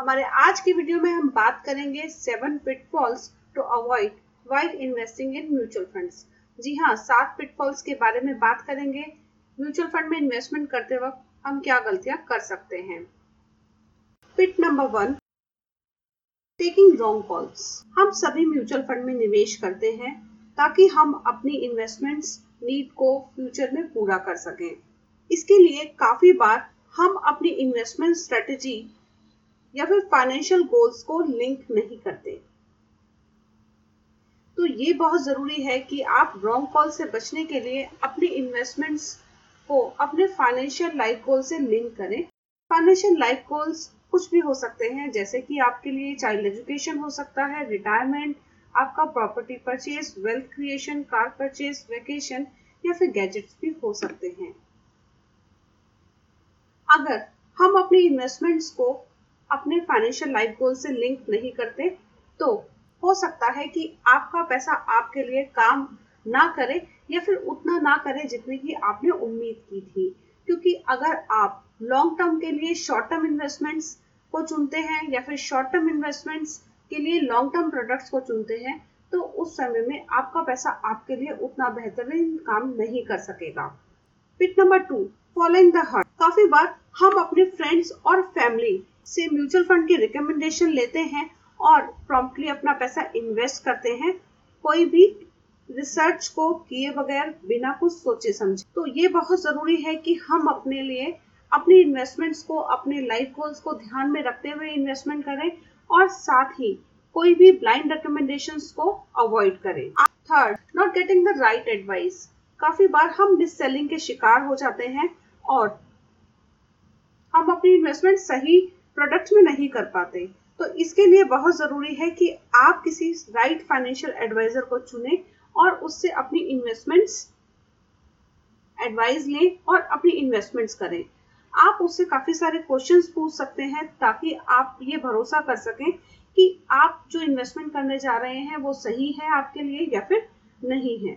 हमारे आज की वीडियो में हम बात करेंगे seven pitfalls to avoid while investing in mutual funds जी हाँ सात पिटफॉल्स के बारे में बात करेंगे। म्यूचुअल फंड में इन्वेस्टमेंट करते वक्त हम क्या गलतियाँ कर सकते हैं? Pit number one taking wrong calls हम सभी म्यूचुअल फंड में निवेश करते हैं ताकि हम अपनी इन्वेस्टमेंट्स नीड को फ्यूचर में पूरा कर सकें। इसके लिए काफ़ी बार हम अपनी इन्वेस्टमेंट स्ट्रेटेजी या फिर फाइनेंशियल गोल्स को लिंक नहीं करते। तो ये बहुत ज़रूरी है कि आप रॉन्ग कॉल से बचने के लिए अपनी इन्वेस्टमेंट्स को अपने फाइनेंशियल लाइफ गोल से लिंक करें। फाइनेंशियल लाइफ गोल्स कुछ भी हो सकते हैं, जैसे कि आपके लिए चाइल्ड एजुकेशन हो सकता है रिटायरमेंट आपका property purchase wealth creation car purchase vacation या फिर गैजेट्स भी हो सकते हैं। अगर हम अपने इन्वेस्टमेंट्स को अपने फाइनेंशियल लाइफ गोल से लिंक नहीं करते तो हो सकता है कि आपका पैसा आपके लिए काम ना करे या फिर उतना ना करे जितनी की आपने उम्मीद की थी। क्योंकि अगर आप लॉन्ग टर्म के लिए शॉर्ट टर्म इन्वेस्टमेंट्स को चुनते हैं या फिर शॉर्ट टर्म इन्वेस्टमेंट्स के लिए लॉन्ग टर्म प्रोडक्ट्स को चुनते हैं तो उस समय में आपका पैसा आपके लिए उतना बेहतरीन काम नहीं कर सकेगा। Pit number two following the herd काफ़ी बार हम अपने फ्रेंड्स और फैमिली से म्यूचुअल फंड की रिकमेंडेशन लेते हैं और प्रॉम्प्टली अपना पैसा इन्वेस्ट करते हैं। कोई भी रिसर्च को किए बगैर बिना कुछ सोचे समझे। तो ये बहुत ज़रूरी है कि हम अपने लिए अपनी इन्वेस्टमेंट्स को, अपने लाइफ गोल्स को ध्यान में रखते हुए इन्वेस्टमेंट करें और साथ ही कोई भी ब्लाइंड रिकमेंडेशन को अवॉइड करें। Third not getting the right advice काफ़ी बार हम मिस सेलिंग के शिकार हो जाते हैं और हम अपनी इन्वेस्टमेंट सही प्रोडक्ट में नहीं कर पाते। तो इसके लिए बहुत ज़रूरी है कि आप किसी राइट फाइनेंशियल एडवाइजर को चुने और उससे अपनी इन्वेस्टमेंट्स एडवाइस लें और अपनी इन्वेस्टमेंट्स करें। आप उससे काफ़ी सारे क्वेश्चंस पूछ सकते हैं ताकि आप ये भरोसा कर सकें कि आप जो इन्वेस्टमेंट करने जा रहे हैं वो सही है आपके लिए या फिर नहीं है।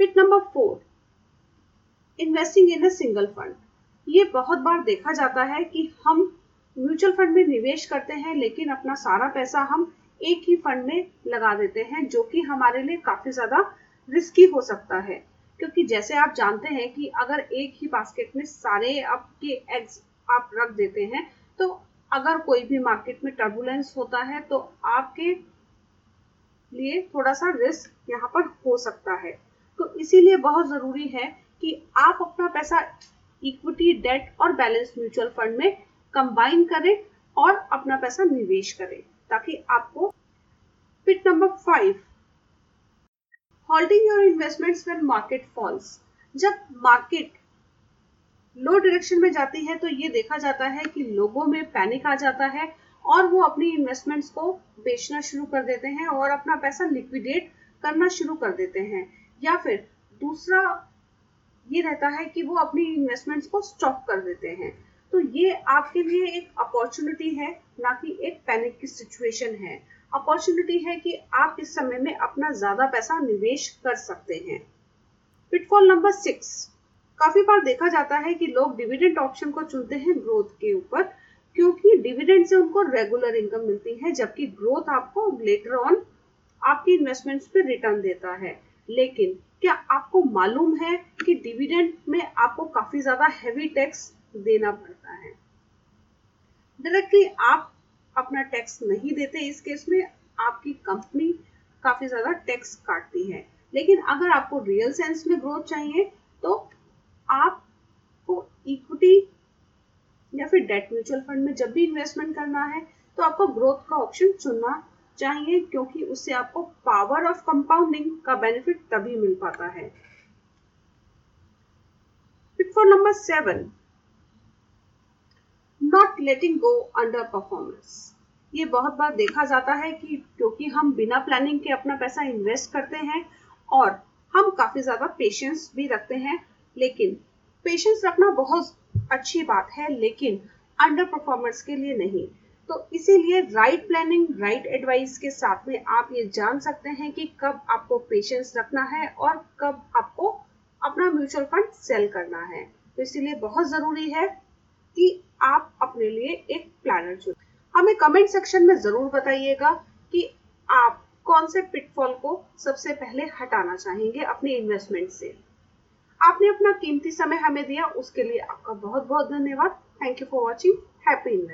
Pit number four investing in a single fund ये बहुत बार देखा जाता है कि हम म्यूचुअल फंड में निवेश करते हैं, लेकिन अपना सारा पैसा हम एक ही फंड में लगा देते हैं, जो कि हमारे लिए काफ़ी ज़्यादा रिस्की हो सकता है। क्योंकि जैसे आप जानते हैं कि अगर एक ही बास्केट में सारे आपके एग्स आप रख देते हैं तो अगर कोई भी मार्केट में टर्बुलेंस होता है तो आपके लिए थोड़ा सा रिस्क यहाँ पर हो सकता है। तो इसीलिए बहुत ज़रूरी है कि आप अपना पैसा इक्विटी डेट और बैलेंस म्यूचुअल फंड में कंबाइन करें और अपना पैसा निवेश करें, ताकि आपको pit number five holding your investments when market falls जब मार्केट लो डायरेक्शन में जाती है तो ये देखा जाता है कि लोगों में पैनिक आ जाता है और वो अपनी इन्वेस्टमेंट्स को बेचना शुरू कर देते हैं और अपना पैसा लिक्विडेट करना शुरू कर देते हैं। या फिर दूसरा ये रहता है कि वो अपनी इन्वेस्टमेंट्स को स्टॉप कर देते हैं। तो ये आपके लिए एक अपॉर्चुनिटी है, ना कि एक पैनिक की सिचुएशन है। अपॉर्चुनिटी है कि आप इस समय में अपना ज़्यादा पैसा निवेश कर सकते हैं। पिटफॉल नंबर सिक्स काफ़ी बार देखा जाता है कि लोग डिविडेंड ऑप्शन को चुनते हैं ग्रोथ के ऊपर, क्योंकि डिविडेंड से उनको रेगुलर इनकम मिलती है, जबकि ग्रोथ आपको लेटर ऑन आपकी इन्वेस्टमेंट्स पे रिटर्न देता है। लेकिन क्या आपको मालूम है कि डिविडेंड में आपको काफ़ी ज़्यादा हैवी टैक्स देना पड़ता है? डायरेक्टली आप अपना टैक्स नहीं देते इस केस में, आपकी कंपनी काफ़ी ज़्यादा टैक्स काटती है। लेकिन अगर आपको रियल सेंस में ग्रोथ चाहिए तो आपको इक्विटी या फिर डेट म्यूचुअल फंड में जब भी इन्वेस्टमेंट करना है तो आपको ग्रोथ का ऑप्शन चुनना चाहिए क्योंकि उससे आपको पावर ऑफ़ कंपाउंडिंग का बेनिफिट तभी मिल पाता है। Number seven not letting go under performance ये बहुत बार देखा जाता है कि क्योंकि हम बिना प्लानिंग के अपना पैसा इन्वेस्ट करते हैं और हम काफ़ी ज़्यादा पेशेंस भी रखते हैं, लेकिन पेशेंस रखना बहुत अच्छी बात है, लेकिन अंडर परफॉर्मेंस के लिए नहीं। तो इसीलिए राइट प्लानिंग राइट एडवाइस के साथ में आप ये जान सकते हैं कि कब आपको पेशेंस रखना है और कब आपको अपना म्यूचुअल फंड सेल करना है। तो इसीलिए बहुत ज़रूरी है कि आप अपने लिए एक प्लानर चुने। हमें कमेंट सेक्शन में ज़रूर बताइएगा कि आप कौन से पिटफॉल को सबसे पहले हटाना चाहेंगे अपने इन्वेस्टमेंट से। आपने अपना कीमती समय हमें दिया, उसके लिए आपका बहुत बहुत धन्यवाद। Thank you for watching happy invest